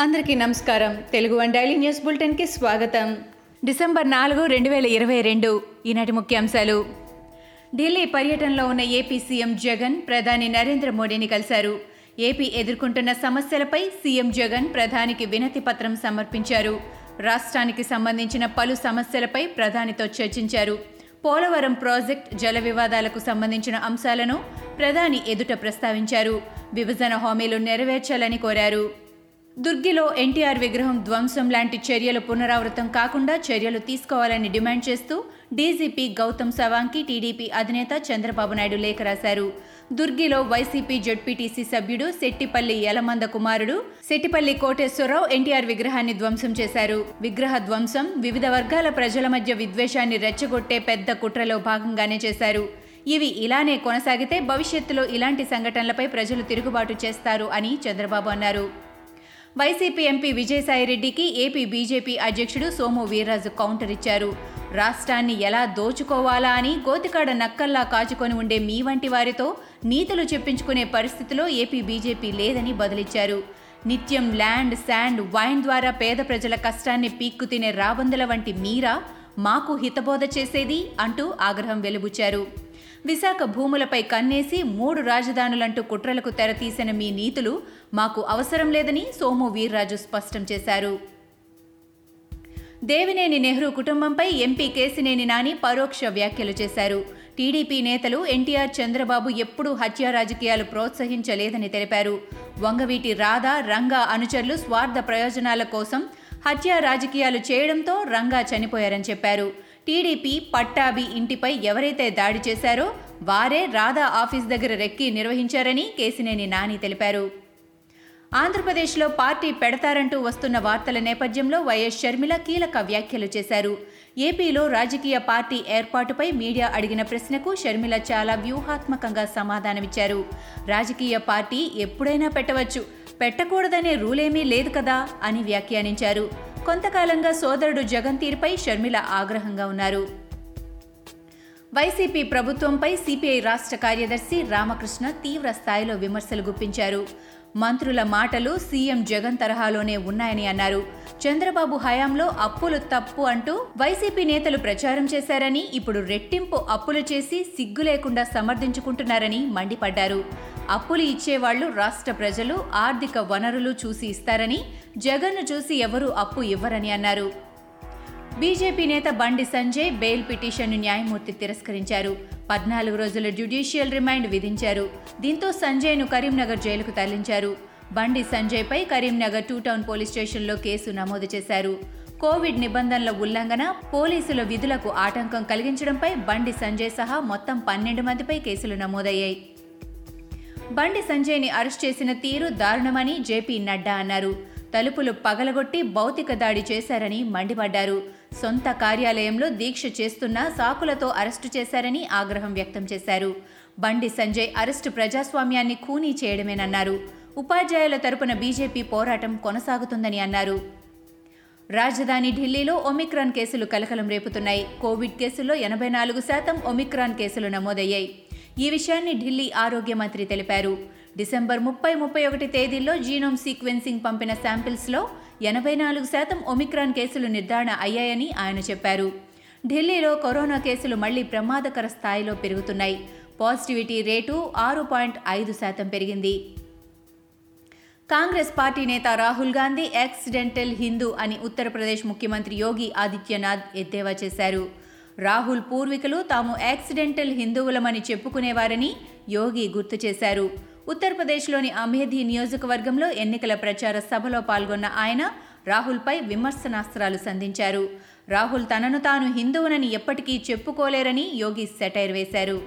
అందరికీ నమస్కారం. Telugu one daily news బులెటిన్కి స్వాగతం. డిసెంబర్ నాలుగు రెండు వేల ఇరవై రెండు. ఈనాటి ముఖ్యాంశాలు. ఢిల్లీ పర్యటనలో ఉన్న ఏపీ సీఎం జగన్ ప్రధాని నరేంద్ర మోడీని కలిశారు. ఏపీ ఎదుర్కొంటున్న సమస్యలపై సీఎం జగన్ ప్రధానికి వినతి పత్రం సమర్పించారు. రాష్ట్రానికి సంబంధించిన పలు సమస్యలపై ప్రధానితో చర్చించారు. పోలవరం ప్రాజెక్ట్ జల వివాదాలకు సంబంధించిన అంశాలను ప్రధాని ఎదుట ప్రస్తావించారు. విభజన హామీలు నెరవేర్చాలని కోరారు. దుర్గిలో ఎన్టీఆర్ విగ్రహం ధ్వంసం లాంటి చర్యలు పునరావృతం కాకుండా చర్యలు తీసుకోవాలని డిమాండ్ చేస్తూ డీజీపీ గౌతమ్ సవాంగ్కి టీడీపీ అధినేత చంద్రబాబు నాయుడు లేఖ రాశారు. దుర్గిలో వైసీపీ జడ్పీటీసీ సభ్యుడు శెట్టిపల్లి యలమంద కుమారుడు శెట్టిపల్లి కోటేశ్వరరావు ఎన్టీఆర్ విగ్రహాన్ని ధ్వంసం చేశారు. విగ్రహ ధ్వంసం వివిధ వర్గాల ప్రజల మధ్య విద్వేషాన్ని రెచ్చగొట్టే పెద్ద కుట్రలో భాగంగానే చేశారు. ఇవి ఇలానే కొనసాగితే భవిష్యత్తులో ఇలాంటి సంఘటనలపై ప్రజలు తిరుగుబాటు చేస్తారు అని చంద్రబాబు అన్నారు. వైసీపీ ఎంపీ విజయసాయిరెడ్డికి ఏపీ బీజేపీ అధ్యక్షుడు సోము వీర్రాజు కౌంటర్ ఇచ్చారు. రాష్ట్రాన్ని ఎలా దోచుకోవాలా అని గోతికాడ నక్కల్లా కాచుకొని ఉండే మీ వంటి వారితో నీతులు చెప్పించుకునే పరిస్థితిలో ఏపీ బీజేపీ లేదని బదులిచ్చారు. నిత్యం ల్యాండ్ శాండ్ వైన్ ద్వారా పేద ప్రజల కష్టాన్ని పీక్కు తినే రాబందుల వంటి మీరా మాకు హితబోధ చేసేది అంటూ ఆగ్రహం వెలుబుచ్చారు. విశాఖ భూములపై కన్నేసి మూడు రాజధానులంటూ కుట్రలకు తెరతీసిన మీ నీతులు మాకు అవసరం లేదని సోము వీర్రాజు స్పష్టం చేశారు. దేవినేని నెహ్రూ కుటుంబంపై ఎంపీ కేసినేని నాని పరోక్ష వ్యాఖ్యలు చేశారు. టీడీపీ నేతలు ఎన్టీఆర్ చంద్రబాబు ఎప్పుడూ హత్యా రాజకీయాలు ప్రోత్సహించలేదని తెలిపారు. వంగవీటి రాధా రంగా అనుచరులు స్వార్థ ప్రయోజనాల కోసం హత్యా రాజకీయాలు చేయడంతో రంగా చనిపోయారని చెప్పారు. టీడీపీ పట్టాభి ఇంటిపై ఎవరైతే దాడి చేశారో వారే రాధా ఆఫీస్ దగ్గర రెక్కి నిర్వహించారని కేసినేని నాని తెలిపారు. ఆంధ్రప్రదేశ్లో పార్టీ పెడతారంటూ వస్తున్న వార్తల నేపథ్యంలో వైఎస్ షర్మిల కీలక వ్యాఖ్యలు చేశారు. ఏపీలో రాజకీయ పార్టీ ఏర్పాటుపై మీడియా అడిగిన ప్రశ్నకు షర్మిల చాలా వ్యూహాత్మకంగా సమాధానమిచ్చారు. రాజకీయ పార్టీ ఎప్పుడైనా పెట్టవచ్చు పెట్టకూడదనే రూలేమీ లేదు కదా అని వ్యాఖ్యానించారు. కొంతకాలంగా సోదరుడు జగన్ తీరుపై షర్మిల ఆగ్రహంగా ఉన్నారు. వైసీపీ ప్రభుత్వంపై సిపిఐ రాష్ట్ర కార్యదర్శి రామకృష్ణ తీవ్ర స్థాయిలో విమర్శలు గుప్పించారు. మంత్రుల మాటలు సీఎం జగన్ తరహాలోనే ఉన్నాయని అన్నారు. చంద్రబాబు హయాంలో అప్పులు తప్పు అంటూ వైసీపీ నేతలు ప్రచారం చేశారని ఇప్పుడు రెట్టింపు అప్పులు చేసి సిగ్గు లేకుండా సమర్థించుకుంటున్నారని మండిపడ్డారు. అప్పులు ఇచ్చేవాళ్ళు రాష్ట్ర ప్రజలు ఆర్థిక వనరులు చూసి ఇస్తారని జగన్ను చూసి ఎవరూ అప్పు ఇవ్వరని అన్నారు. బీజేపీ నేత బండి సంజయ్ బెయిల్ పిటిషన్ను న్యాయమూర్తి తిరస్కరించారు. పద్నాలుగు రోజుల జ్యుడిషియల్ రిమాండ్ విధించారు. దీంతో సంజయ్ను కరీంనగర్ జైలుకు తరలించారు. బండి సంజయ్పై కరీంనగర్ టూ టౌన్ పోలీస్ స్టేషన్లో కేసు నమోదు చేశారు. కోవిడ్ నిబంధనల ఉల్లంఘన పోలీసుల విధులకు ఆటంకం కలిగించడంపై బండి సంజయ్ సహా మొత్తం పన్నెండు మందిపై కేసులు నమోదయ్యాయి. బండి సంజయ్ని అరెస్ట్ చేసిన తీరు దారుణమని జేపీ నడ్డా అన్నారు. తలుపులు పగలగొట్టి భౌతిక దాడి చేశారని మండిపడ్డారు. సొంత కార్యాలయంలో దీక్ష చేస్తున్న సాకులతో అరెస్టు చేశారని ఆగ్రహం వ్యక్తం చేశారు. బండి సంజయ్ అరెస్టు ప్రజాస్వామ్యాన్ని ఖూనీ చేయడమేనన్నారు. ఉపాధ్యాయుల తరపున బీజేపీ పోరాటం కొనసాగుతుందని అన్నారు. రాజధాని ఢిల్లీలో ఒమిక్రాన్ కేసులు కలకలం రేపుతున్నాయి. కోవిడ్ కేసుల్లో ఎనభై నాలుగు శాతం ఒమిక్రాన్ కేసులు నమోదయ్యాయి. ఈ విషయాన్ని ఢిల్లీ ఆరోగ్య మంత్రి తెలిపారు. డిసెంబర్ ముప్పై ముప్పై ఒకటి తేదీల్లో జీనోమ్ సీక్వెన్సింగ్ పంపిన శాంపిల్స్లో ఎనభై నాలుగు శాతం ఒమిక్రాన్ కేసులు నిర్ధారణ అయ్యాయని ఆయన చెప్పారు. ఢిల్లీలో కరోనా కేసులు మళ్ళీ ప్రమాదకర స్థాయిలో పెరుగుతున్నాయి. పాజిటివిటీ రేటు ఆరు పాయింట్ ఐదు శాతం పెరిగింది. కాంగ్రెస్ పార్టీ నేత రాహుల్ గాంధీ యాక్సిడెంటల్ హిందూ అని ఉత్తరప్రదేశ్ ముఖ్యమంత్రి యోగి ఆదిత్యనాథ్ ఎద్దేవా చేశారు. రాహుల్ పూర్వీకులు తాము యాక్సిడెంటల్ హిందువులమని చెప్పుకునేవారని యోగి గుర్తు చేశారు. ఉత్తరప్రదేశ్లోని అమేధి నియోజకవర్గంలో ఎన్నికల ప్రచార సభలో పాల్గొన్న ఆయన రాహుల్పై విమర్శనాస్త్రాలు సంధించారు. రాహుల్ తనను తాను హిందువునని ఎప్పటికీ చెప్పుకోలేరని యోగి సెటైర్ వేశారు.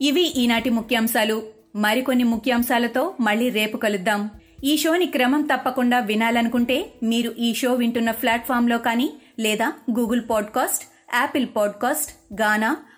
ఇవి ఈనాటి ముఖ్యాంశాలు. మరికొన్ని ముఖ్యాంశాలతో మళ్ళీ రేపు కలుద్దాం. ఈ షోని క్రమం తప్పకుండా వినాలనుకుంటే మీరు ఈ షో వింటున్న ప్లాట్ఫామ్లో కానీ లేదా Google podcast Apple podcast Gaana